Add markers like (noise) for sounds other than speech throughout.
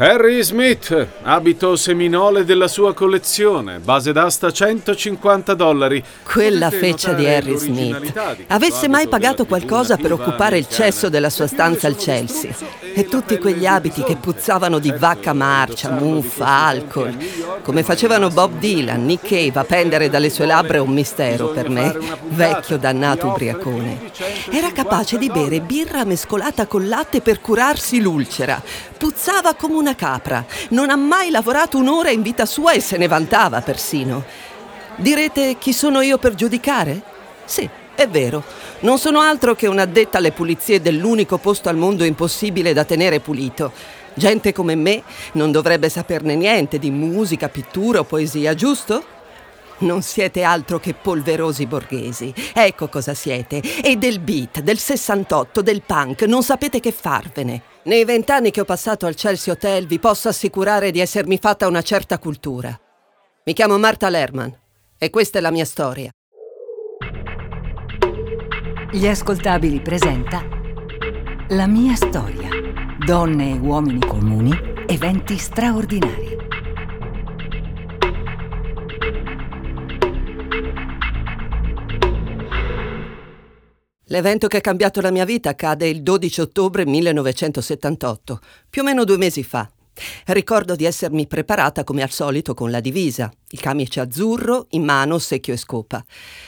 Harry Smith, abito seminole della sua collezione, base d'asta 150 dollari. Quella feccia di Harry Smith. Avesse mai pagato qualcosa per occupare il cesso della sua stanza al Chelsea. E tutti quegli abiti che puzzavano di vacca marcia, muffa, alcol. Come facevano Bob Dylan, Nick Cave a pendere dalle sue labbra un mistero per me, vecchio dannato ubriacone. Era capace di bere birra mescolata con latte per curarsi l'ulcera. Puzzava come una una capra. Non ha mai lavorato un'ora in vita sua e se ne vantava persino. Direte chi sono io per giudicare? Sì, è vero. Non sono altro che un'addetta alle pulizie dell'unico posto al mondo impossibile da tenere pulito. Gente come me non dovrebbe saperne niente di musica, pittura o poesia, giusto? Non siete altro che polverosi borghesi. Ecco cosa siete. E del beat, del 68, del punk, non sapete che farvene. Nei vent'anni che ho passato al Chelsea Hotel vi posso assicurare di essermi fatta una certa cultura. Mi chiamo Marta Lerman e questa è la mia storia. Gli ascoltabili presenta La mia storia. Donne e uomini comuni, eventi straordinari. L'evento che ha cambiato la mia vita accade il 12 ottobre 1978, più o meno due mesi fa. Ricordo di essermi preparata come al solito con la divisa, il camice azzurro, in mano secchio e scopa.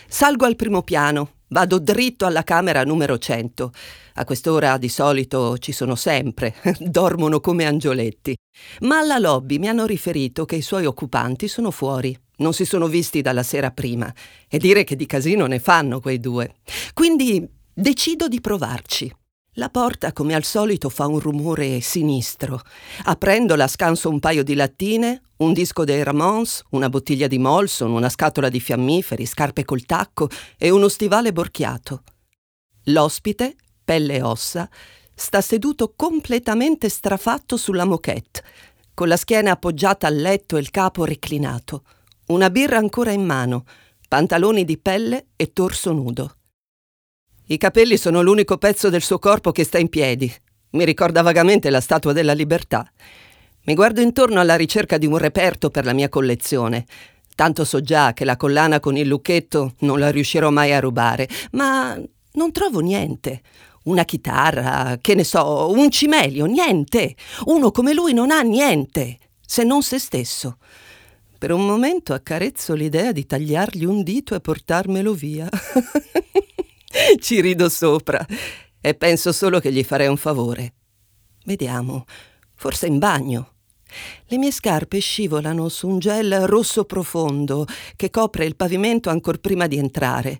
Salgo al primo piano, vado dritto alla camera numero 100. A quest'ora di solito ci sono sempre, (laughs) dormono come angioletti. Ma alla lobby mi hanno riferito che i suoi occupanti sono fuori, non si sono visti dalla sera prima e dire che di casino ne fanno quei due. Quindi decido di provarci. La porta, come al solito, fa un rumore sinistro. Aprendola scanso un paio di lattine, un disco dei Ramones, una bottiglia di Molson, una scatola di fiammiferi, scarpe col tacco e uno stivale borchiato. L'ospite, pelle e ossa, sta seduto completamente strafatto sulla moquette, con la schiena appoggiata al letto e il capo reclinato una birra ancora in mano, pantaloni di pelle e torso nudo. I capelli sono l'unico pezzo del suo corpo che sta in piedi. Mi ricorda vagamente la Statua della Libertà. Mi guardo intorno alla ricerca di un reperto per la mia collezione. Tanto so già che la collana con il lucchetto non la riuscirò mai a rubare, ma non trovo niente. Una chitarra, che ne so, un cimelio, niente. Uno come lui non ha niente, se non se stesso. Per un momento accarezzo l'idea di tagliargli un dito e portarmelo via. (laughs) Ci rido sopra e penso solo che gli farei un favore. Vediamo, forse in bagno. Le mie scarpe scivolano su un gel rosso profondo che copre il pavimento ancor prima di entrare.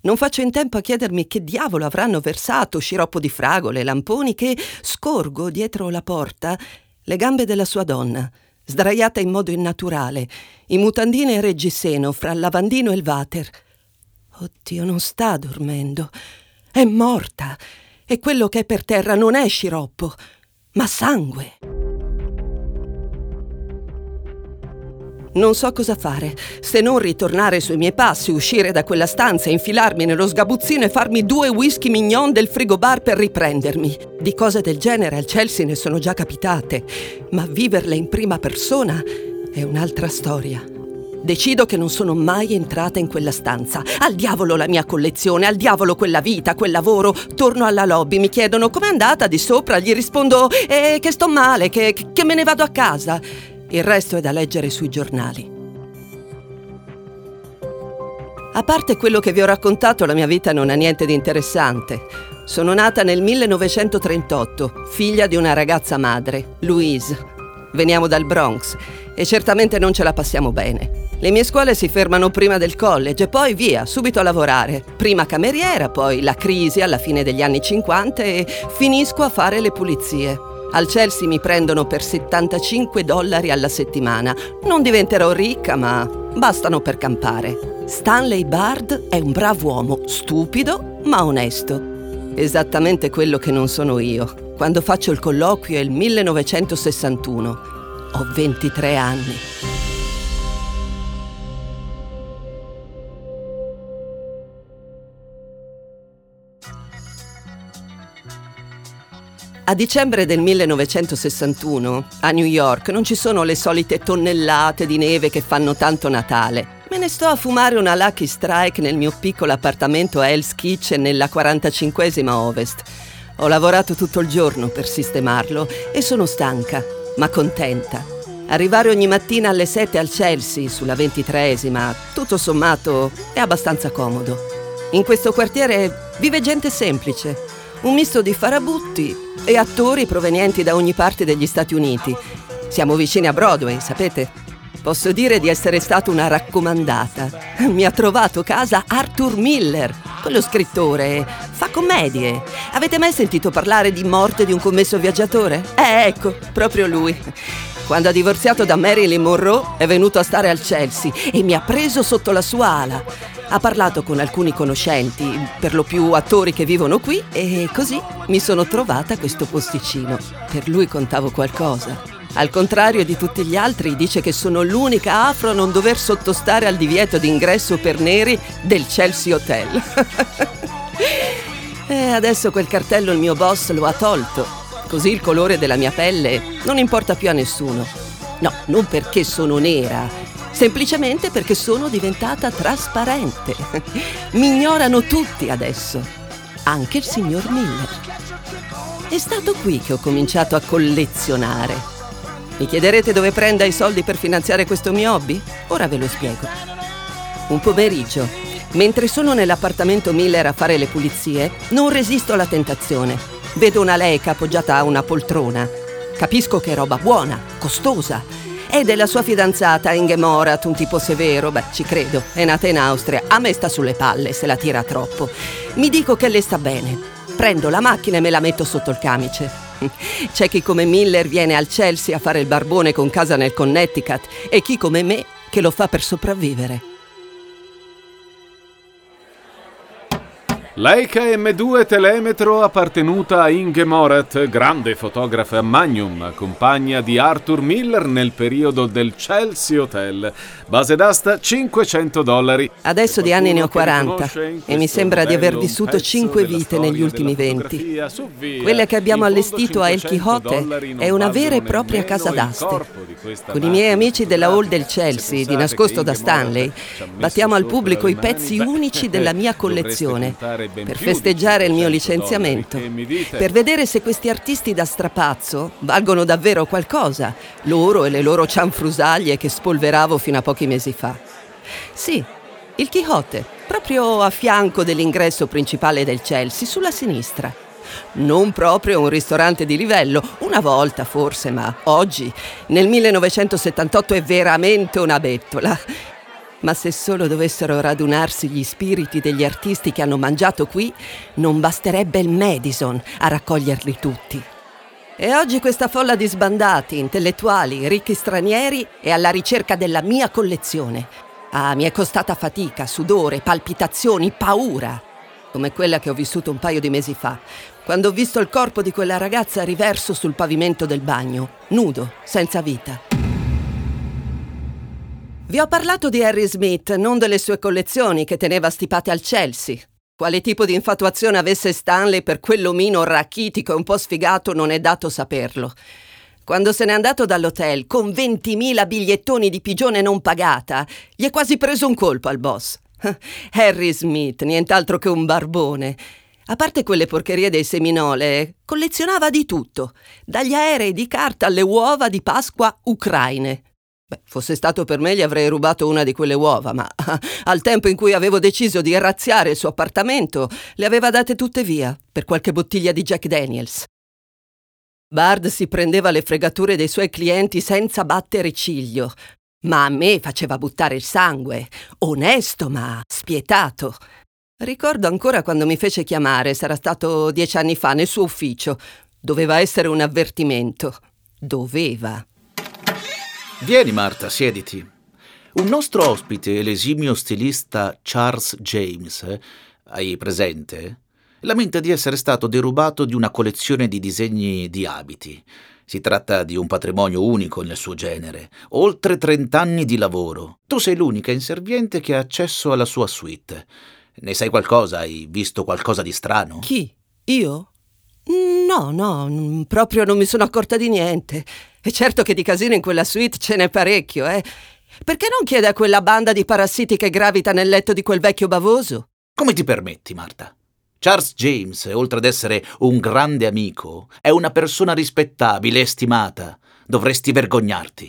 Non faccio in tempo a chiedermi che diavolo avranno versato sciroppo di fragole, lamponi, che scorgo dietro la porta le gambe della sua donna sdraiata in modo innaturale, in mutandine e reggiseno fra il lavandino e il water. Oddio, non sta dormendo. È morta. E quello che è per terra non è sciroppo, ma sangue. Non so cosa fare, se non ritornare sui miei passi, uscire da quella stanza, infilarmi nello sgabuzzino e farmi due whisky mignon del frigobar per riprendermi. Di cose del genere al Chelsea ne sono già capitate, ma viverle in prima persona è un'altra storia. Decido che non sono mai entrata in quella stanza. Al diavolo la mia collezione, al diavolo quella vita, quel lavoro. Torno alla lobby, mi chiedono com'è andata di sopra, gli rispondo eh, che sto male, che, che me ne vado a casa. Il resto è da leggere sui giornali. A parte quello che vi ho raccontato, la mia vita non ha niente di interessante. Sono nata nel 1938, figlia di una ragazza madre, Louise. Veniamo dal Bronx e certamente non ce la passiamo bene. Le mie scuole si fermano prima del college e poi via, subito a lavorare. Prima cameriera, poi la crisi alla fine degli anni 50 e finisco a fare le pulizie. Al Chelsea mi prendono per 75 dollari alla settimana. Non diventerò ricca, ma bastano per campare. Stanley Bard è un bravo uomo, stupido ma onesto. Esattamente quello che non sono io. Quando faccio il colloquio è il 1961. Ho 23 anni. A dicembre del 1961 a New York non ci sono le solite tonnellate di neve che fanno tanto Natale. Me ne sto a fumare una Lucky Strike nel mio piccolo appartamento a Hell's Kitchen nella 45esima Ovest. Ho lavorato tutto il giorno per sistemarlo e sono stanca, ma contenta. Arrivare ogni mattina alle 7 al Chelsea, sulla 23esima, tutto sommato, è abbastanza comodo. In questo quartiere vive gente semplice, un misto di farabutti e attori provenienti da ogni parte degli Stati Uniti. Siamo vicini a Broadway, sapete? Posso dire di essere stata una raccomandata. Mi ha trovato casa Arthur Miller, quello scrittore. Fa commedie. Avete mai sentito parlare di morte di un commesso viaggiatore? Eh, ecco, proprio lui. Quando ha divorziato da Marilyn Monroe è venuto a stare al Chelsea e mi ha preso sotto la sua ala. Ha parlato con alcuni conoscenti, per lo più attori che vivono qui, e così mi sono trovata questo posticino. Per lui contavo qualcosa. Al contrario di tutti gli altri, dice che sono l'unica afro a non dover sottostare al divieto d'ingresso per neri del Chelsea Hotel. (laughs) e adesso quel cartello il mio boss lo ha tolto. Così il colore della mia pelle non importa più a nessuno. No, non perché sono nera, semplicemente perché sono diventata trasparente. (laughs) Mi ignorano tutti adesso, anche il signor Miller. È stato qui che ho cominciato a collezionare mi chiederete dove prenda i soldi per finanziare questo mio hobby? Ora ve lo spiego. Un pomeriggio, mentre sono nell'appartamento Miller a fare le pulizie, non resisto alla tentazione. Vedo una Leica appoggiata a una poltrona. Capisco che è roba buona, costosa. È della sua fidanzata Inge Morat, un tipo severo, beh, ci credo. È nata in Austria, a me sta sulle palle se la tira troppo. Mi dico che le sta bene. Prendo la macchina e me la metto sotto il camice. (laughs) C'è chi come Miller viene al Chelsea a fare il barbone con casa nel Connecticut e chi come me che lo fa per sopravvivere. Leica M2 telemetro appartenuta a Inge Morat, grande fotografa Magnum, compagna di Arthur Miller nel periodo del Chelsea Hotel. Base d'asta 500 dollari. Adesso di anni ne ho 40 e mi sembra di aver vissuto 5 vite negli ultimi 20. Quella che abbiamo allestito a El Quixote è una vera e propria casa d'aste. Con i miei amici della hall del Chelsea, di nascosto da Stanley, battiamo al pubblico i pezzi unici della mia collezione per festeggiare il mio licenziamento, per vedere se questi artisti da strapazzo valgono davvero qualcosa, loro e le loro cianfrusaglie che spolveravo fino a pochi mesi fa. Sì, il Quixote, proprio a fianco dell'ingresso principale del Chelsea, sulla sinistra. Non proprio un ristorante di livello, una volta forse, ma oggi, nel 1978, è veramente una bettola. Ma se solo dovessero radunarsi gli spiriti degli artisti che hanno mangiato qui, non basterebbe il Madison a raccoglierli tutti. E oggi questa folla di sbandati, intellettuali, ricchi stranieri è alla ricerca della mia collezione. Ah, mi è costata fatica, sudore, palpitazioni, paura. Come quella che ho vissuto un paio di mesi fa, quando ho visto il corpo di quella ragazza riverso sul pavimento del bagno, nudo, senza vita. Vi ho parlato di Harry Smith, non delle sue collezioni che teneva stipate al Chelsea. Quale tipo di infatuazione avesse Stanley per quell'omino rachitico e un po' sfigato non è dato saperlo. Quando se n'è andato dall'hotel con 20.000 bigliettoni di pigione non pagata, gli è quasi preso un colpo al boss. (laughs) Harry Smith, nient'altro che un barbone. A parte quelle porcherie dei seminole, collezionava di tutto, dagli aerei di carta alle uova di Pasqua ucraine. Beh, fosse stato per me gli avrei rubato una di quelle uova, ma (laughs) al tempo in cui avevo deciso di razziare il suo appartamento, le aveva date tutte via per qualche bottiglia di Jack Daniels. Bard si prendeva le fregature dei suoi clienti senza battere ciglio, ma a me faceva buttare il sangue, onesto ma spietato. Ricordo ancora quando mi fece chiamare, sarà stato dieci anni fa, nel suo ufficio. Doveva essere un avvertimento. Doveva. Vieni Marta, siediti. Un nostro ospite, l'esimio stilista Charles James, eh, hai presente? Lamenta di essere stato derubato di una collezione di disegni di abiti. Si tratta di un patrimonio unico nel suo genere, oltre 30 anni di lavoro. Tu sei l'unica inserviente che ha accesso alla sua suite. Ne sai qualcosa? Hai visto qualcosa di strano? Chi? Io? No, no, proprio non mi sono accorta di niente. E certo che di casino in quella suite ce n'è parecchio, eh. Perché non chiede a quella banda di parassiti che gravita nel letto di quel vecchio bavoso? Come ti permetti, Marta? Charles James, oltre ad essere un grande amico, è una persona rispettabile e stimata. Dovresti vergognarti.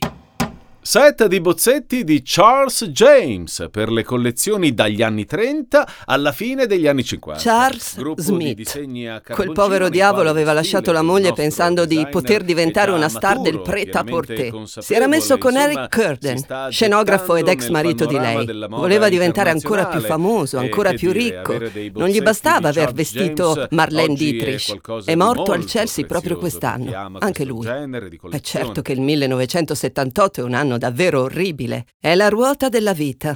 Set di bozzetti di Charles James per le collezioni dagli anni 30 alla fine degli anni 50. Charles Smith. Quel povero diavolo aveva lasciato la moglie pensando di poter diventare una star del prêt-à-porter. Si era messo con Eric Curden, scenografo ed ex marito di lei. Voleva diventare ancora più famoso, ancora più ricco. Non gli bastava aver vestito Marlene Dietrich. È morto al Chelsea proprio quest'anno, anche lui. È certo che il 1978 è un anno anno davvero orribile è la ruota della vita,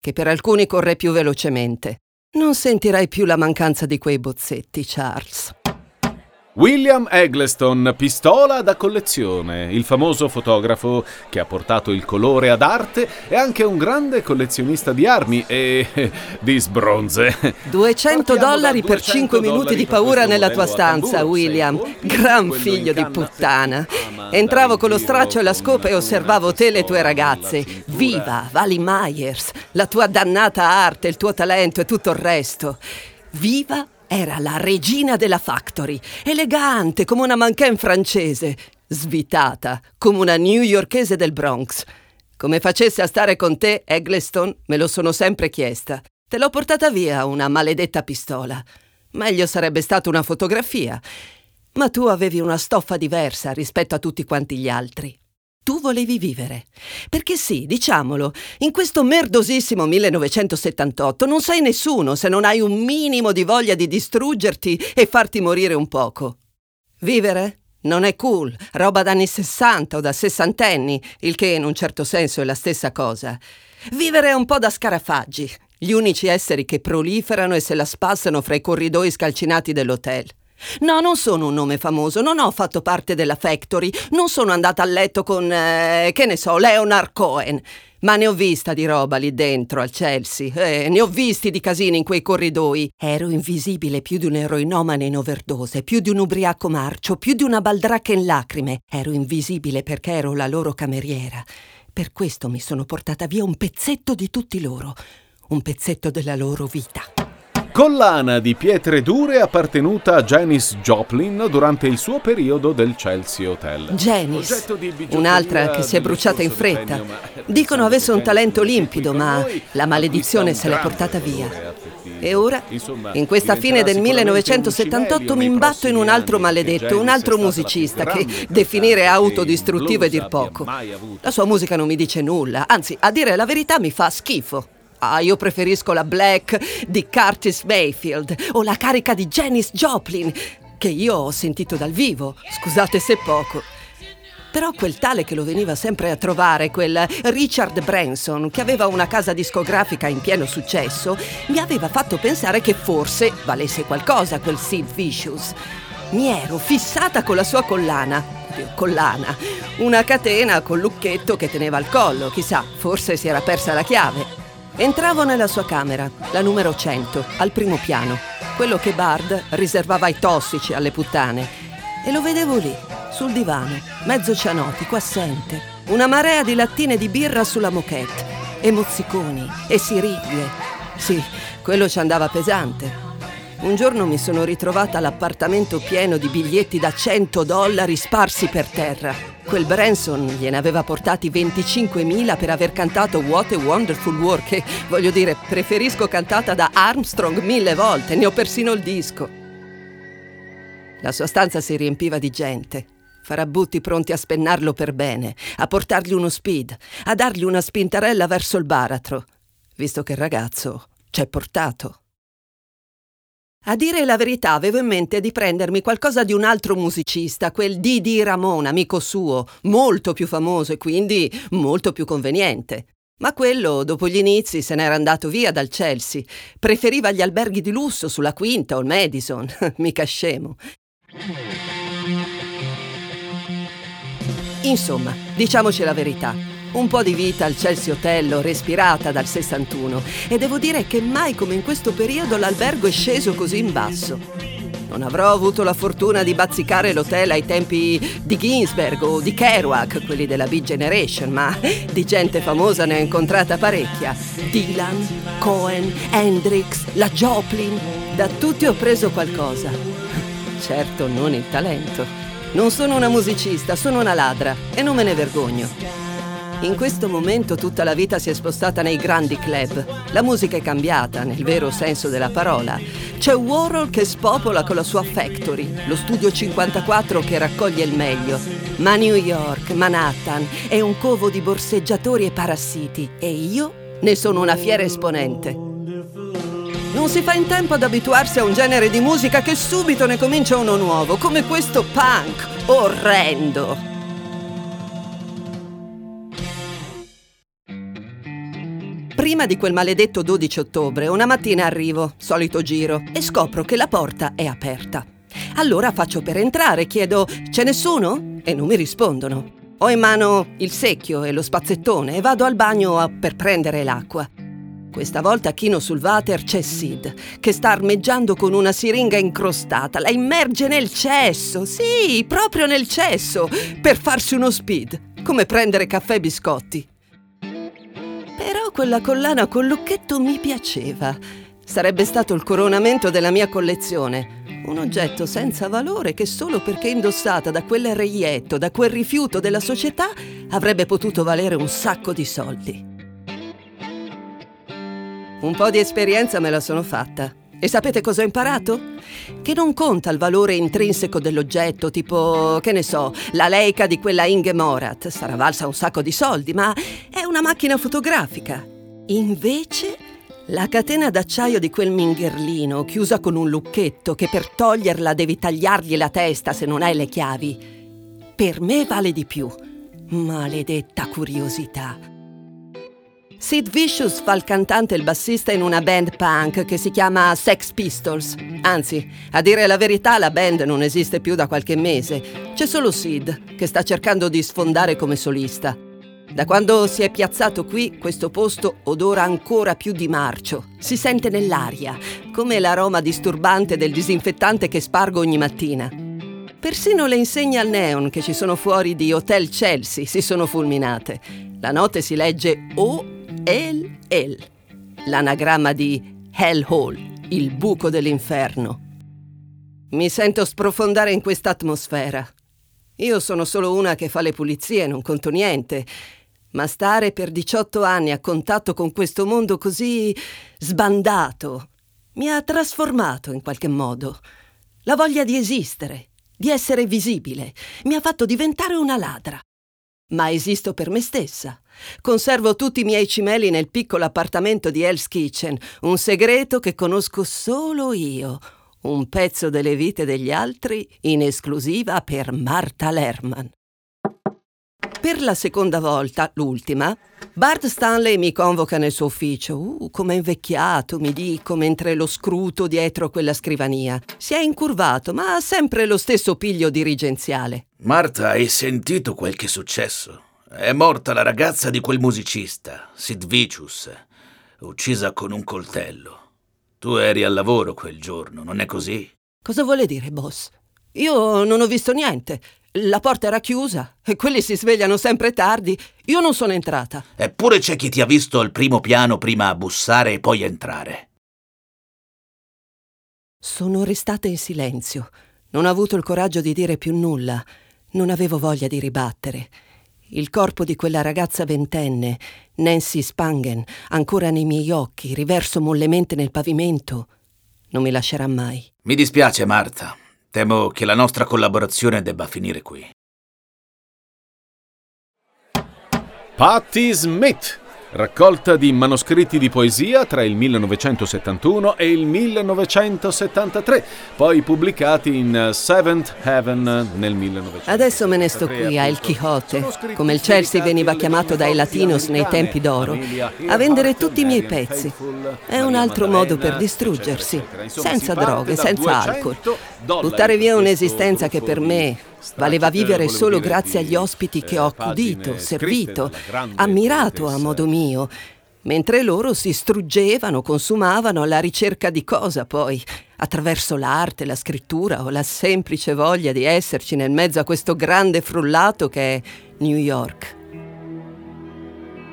che per alcuni corre più velocemente. Non sentirai più la mancanza di quei bozzetti, Charles. William Eggleston, pistola da collezione, il famoso fotografo che ha portato il colore ad arte e anche un grande collezionista di armi e (laughs) di sbronze. 200 dollari per 5 minuti di paura nella tua stanza, William. Gran figlio di puttana. Entravo con lo straccio e la scopa e osservavo te e le tue ragazze. Viva, Vali Myers, la tua dannata arte, il tuo talento e tutto il resto. Viva era la regina della factory, elegante come una mannequin francese, svitata come una newyorkese del Bronx. Come facesse a stare con te, Eggleston, me lo sono sempre chiesta. Te l'ho portata via una maledetta pistola. Meglio sarebbe stata una fotografia. Ma tu avevi una stoffa diversa rispetto a tutti quanti gli altri tu volevi vivere. Perché sì, diciamolo, in questo merdosissimo 1978 non sei nessuno se non hai un minimo di voglia di distruggerti e farti morire un poco. Vivere? Non è cool, roba da anni 60 o da sessantenni, il che in un certo senso è la stessa cosa. Vivere è un po' da scarafaggi, gli unici esseri che proliferano e se la spassano fra i corridoi scalcinati dell'hotel. No, non sono un nome famoso, non ho fatto parte della Factory, non sono andata a letto con, eh, che ne so, Leonard Cohen. Ma ne ho vista di roba lì dentro al Chelsea, eh, ne ho visti di casini in quei corridoi. Ero invisibile più di un eroinomane in overdose, più di un ubriaco marcio, più di una baldracca in lacrime. Ero invisibile perché ero la loro cameriera. Per questo mi sono portata via un pezzetto di tutti loro, un pezzetto della loro vita. Collana di pietre dure appartenuta a Janice Joplin durante il suo periodo del Chelsea Hotel. Janice, un'altra che si è bruciata in fretta. Dicono avesse un talento limpido, ma la maledizione se l'è portata via. E ora, in questa fine del 1978, mi imbatto in un altro maledetto, un altro musicista che (laughs) definire autodistruttivo è dir poco. La sua musica non mi dice nulla, anzi, a dire la verità mi fa schifo. Ah, io preferisco la Black di Curtis Mayfield o la carica di Janis Joplin, che io ho sentito dal vivo, scusate se poco. Però quel tale che lo veniva sempre a trovare, quel Richard Branson, che aveva una casa discografica in pieno successo, mi aveva fatto pensare che forse valesse qualcosa quel Sid Vicious. Mi ero fissata con la sua collana, collana, una catena con lucchetto che teneva al collo, chissà, forse si era persa la chiave. Entravo nella sua camera, la numero 100, al primo piano, quello che Bard riservava ai tossici, alle puttane. E lo vedevo lì, sul divano, mezzo cianotico, assente. Una marea di lattine di birra sulla moquette, e mozziconi, e sirighe. Sì, quello ci andava pesante. Un giorno mi sono ritrovata all'appartamento pieno di biglietti da 100 dollari sparsi per terra. Quel Branson gliene aveva portati 25.000 per aver cantato What a Wonderful World, che voglio dire, preferisco cantata da Armstrong mille volte, ne ho persino il disco. La sua stanza si riempiva di gente, farabutti pronti a spennarlo per bene, a portargli uno speed, a dargli una spintarella verso il baratro, visto che il ragazzo c'è portato. A dire la verità, avevo in mente di prendermi qualcosa di un altro musicista, quel Didi Ramon, amico suo, molto più famoso e quindi molto più conveniente. Ma quello, dopo gli inizi, se n'era andato via dal Chelsea. Preferiva gli alberghi di lusso sulla Quinta o il Madison. (laughs) Mica scemo. Insomma, diciamoci la verità. Un po' di vita al Chelsea Hotel respirata dal 61 e devo dire che mai come in questo periodo l'albergo è sceso così in basso. Non avrò avuto la fortuna di bazzicare l'hotel ai tempi di Ginsberg o di Kerouac, quelli della Big Generation, ma di gente famosa ne ho incontrata parecchia. Dylan, Cohen, Hendrix, la Joplin. Da tutti ho preso qualcosa. Certo, non il talento. Non sono una musicista, sono una ladra e non me ne vergogno. In questo momento tutta la vita si è spostata nei grandi club. La musica è cambiata, nel vero senso della parola. C'è Warhol che spopola con la sua Factory, lo studio 54 che raccoglie il meglio. Ma New York, Manhattan, è un covo di borseggiatori e parassiti e io ne sono una fiera esponente. Non si fa in tempo ad abituarsi a un genere di musica che subito ne comincia uno nuovo, come questo punk orrendo. Prima di quel maledetto 12 ottobre, una mattina arrivo, solito giro, e scopro che la porta è aperta. Allora faccio per entrare, chiedo c'è nessuno? E non mi rispondono. Ho in mano il secchio e lo spazzettone e vado al bagno per prendere l'acqua. Questa volta chino sul water c'è Sid, che sta armeggiando con una siringa incrostata. La immerge nel cesso, sì, proprio nel cesso, per farsi uno speed, come prendere caffè e biscotti quella collana con lucchetto mi piaceva. Sarebbe stato il coronamento della mia collezione. Un oggetto senza valore che solo perché indossata da quel reietto, da quel rifiuto della società, avrebbe potuto valere un sacco di soldi. Un po' di esperienza me la sono fatta. E sapete cosa ho imparato? Che non conta il valore intrinseco dell'oggetto, tipo, che ne so, la Leica di quella Inge Morat. Sarà valsa un sacco di soldi, ma è una macchina fotografica. Invece, la catena d'acciaio di quel mingherlino, chiusa con un lucchetto, che per toglierla devi tagliargli la testa se non hai le chiavi, per me vale di più. Maledetta curiosità. Sid Vicious fa il cantante e il bassista in una band punk che si chiama Sex Pistols. Anzi, a dire la verità, la band non esiste più da qualche mese. C'è solo Sid, che sta cercando di sfondare come solista. Da quando si è piazzato qui, questo posto odora ancora più di marcio. Si sente nell'aria, come l'aroma disturbante del disinfettante che spargo ogni mattina. Persino le insegne al neon che ci sono fuori di Hotel Chelsea si sono fulminate. La notte si legge O El El, l'anagramma di Hell Hole, il buco dell'inferno. Mi sento sprofondare in quest'atmosfera. Io sono solo una che fa le pulizie, non conto niente, ma stare per 18 anni a contatto con questo mondo così sbandato mi ha trasformato in qualche modo. La voglia di esistere, di essere visibile, mi ha fatto diventare una ladra. Ma esisto per me stessa. Conservo tutti i miei cimeli nel piccolo appartamento di Hell's Kitchen, un segreto che conosco solo io, un pezzo delle vite degli altri in esclusiva per Marta Lerman. Per la seconda volta, l'ultima, Bart Stanley mi convoca nel suo ufficio. Uh, come invecchiato, mi dico, mentre lo scruto dietro quella scrivania. Si è incurvato, ma ha sempre lo stesso piglio dirigenziale. Marta, hai sentito quel che è successo? È morta la ragazza di quel musicista, Sid Vicious, uccisa con un coltello. Tu eri al lavoro quel giorno, non è così? Cosa vuole dire, boss? Io non ho visto niente. La porta era chiusa e quelli si svegliano sempre tardi. Io non sono entrata. Eppure c'è chi ti ha visto al primo piano prima bussare e poi entrare. Sono restata in silenzio. Non ho avuto il coraggio di dire più nulla. Non avevo voglia di ribattere. Il corpo di quella ragazza ventenne, Nancy Spangen, ancora nei miei occhi, riverso mollemente nel pavimento, non mi lascerà mai. Mi dispiace, Marta. Temo che la nostra collaborazione debba finire qui. Patti Smith raccolta di manoscritti di poesia tra il 1971 e il 1973, poi pubblicati in Seventh Heaven nel 1973. Adesso me ne sto qui a El Quixote, come il Chelsea veniva chiamato dai latinos nei tempi d'oro, a vendere tutti i miei pezzi. È un altro modo per distruggersi, senza droghe, senza alcol. Buttare via un'esistenza che per me Valeva vivere solo grazie agli ospiti che ho accudito, servito, ammirato a modo mio, mentre loro si struggevano, consumavano alla ricerca di cosa poi? attraverso l'arte, la scrittura o la semplice voglia di esserci nel mezzo a questo grande frullato che è New York.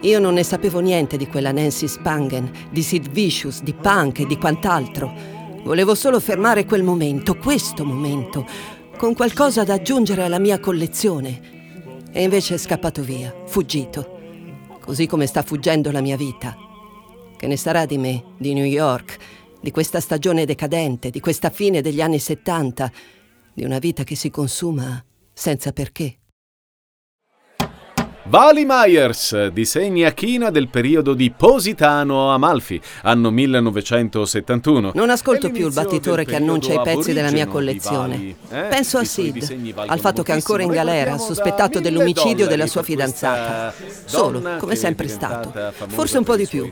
Io non ne sapevo niente di quella Nancy Spangen, di Sid Vicious, di punk e di quant'altro. Volevo solo fermare quel momento, questo momento, con qualcosa da aggiungere alla mia collezione. E invece è scappato via, fuggito. Così come sta fuggendo la mia vita. Che ne sarà di me, di New York, di questa stagione decadente, di questa fine degli anni 70, di una vita che si consuma senza perché? Vali Myers, disegni a china del periodo di Positano Amalfi, anno 1971. Non ascolto più il battitore che annuncia i pezzi della mia collezione. Eh? Penso a Sid, al fatto che è ancora in galera, sospettato dell'omicidio della sua fidanzata. Solo, come sempre stato. Forse un po' di più.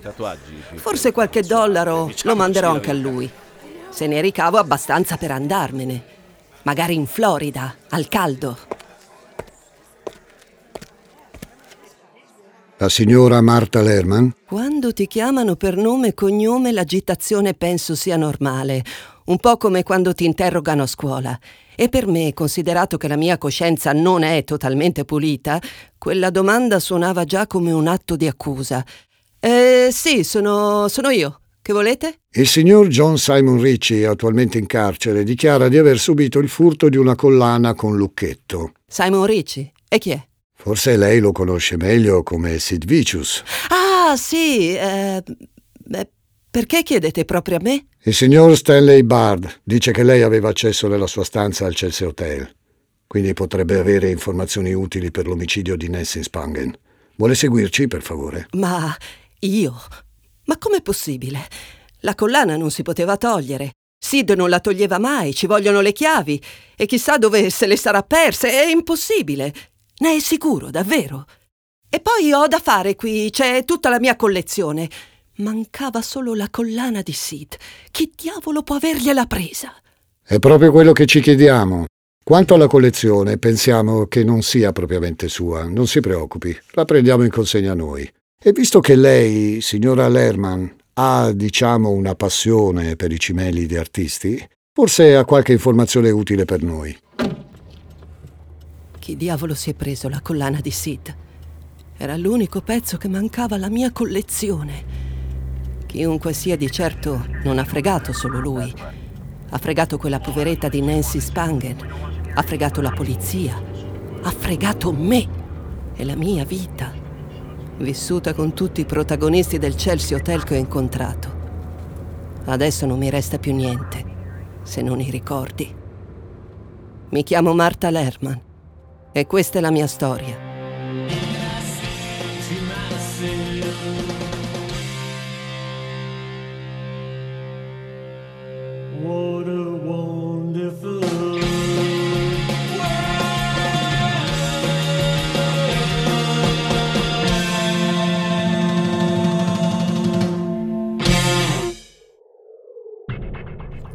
Forse qualche dollaro lo manderò anche a lui. Se ne ricavo abbastanza per andarmene. Magari in Florida, al caldo. La signora Marta Lerman? Quando ti chiamano per nome e cognome l'agitazione penso sia normale, un po' come quando ti interrogano a scuola. E per me, considerato che la mia coscienza non è totalmente pulita, quella domanda suonava già come un atto di accusa. Eh sì, sono, sono io. Che volete? Il signor John Simon Ricci, attualmente in carcere, dichiara di aver subito il furto di una collana con lucchetto. Simon Ricci? E chi è? Forse lei lo conosce meglio come Sid Vicious. Ah, sì. Eh, beh, perché chiedete proprio a me? Il signor Stanley Bard dice che lei aveva accesso nella sua stanza al Chelsea Hotel. Quindi potrebbe avere informazioni utili per l'omicidio di Nessin Spangen. Vuole seguirci, per favore? Ma io? Ma com'è possibile? La collana non si poteva togliere. Sid non la toglieva mai, ci vogliono le chiavi. E chissà dove se le sarà perse. È impossibile. Ne è sicuro, davvero? E poi ho da fare qui, c'è tutta la mia collezione. Mancava solo la collana di Sid. Chi diavolo può avergliela presa? È proprio quello che ci chiediamo. Quanto alla collezione, pensiamo che non sia propriamente sua. Non si preoccupi, la prendiamo in consegna noi. E visto che lei, signora Lerman, ha, diciamo, una passione per i cimeli di artisti, forse ha qualche informazione utile per noi. Chi diavolo si è preso la collana di Sid? Era l'unico pezzo che mancava alla mia collezione. Chiunque sia di certo non ha fregato solo lui. Ha fregato quella poveretta di Nancy Spangen. Ha fregato la polizia. Ha fregato me e la mia vita. Vissuta con tutti i protagonisti del Chelsea Hotel che ho incontrato. Adesso non mi resta più niente, se non i ricordi. Mi chiamo Marta Lerman e questa è la mia storia. What a wonderful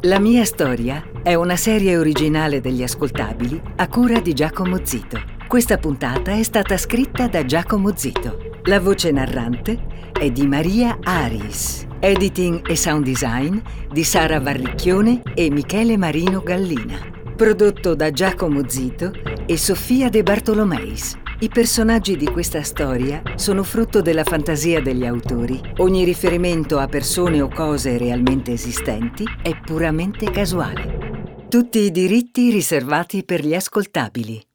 La mia storia è una serie originale degli ascoltabili a cura di Giacomo Zito. Questa puntata è stata scritta da Giacomo Zito. La voce narrante è di Maria Aris. Editing e sound design di Sara Varricchione e Michele Marino Gallina. Prodotto da Giacomo Zito e Sofia De Bartolomeis. I personaggi di questa storia sono frutto della fantasia degli autori. Ogni riferimento a persone o cose realmente esistenti è puramente casuale. Tutti i diritti riservati per gli ascoltabili.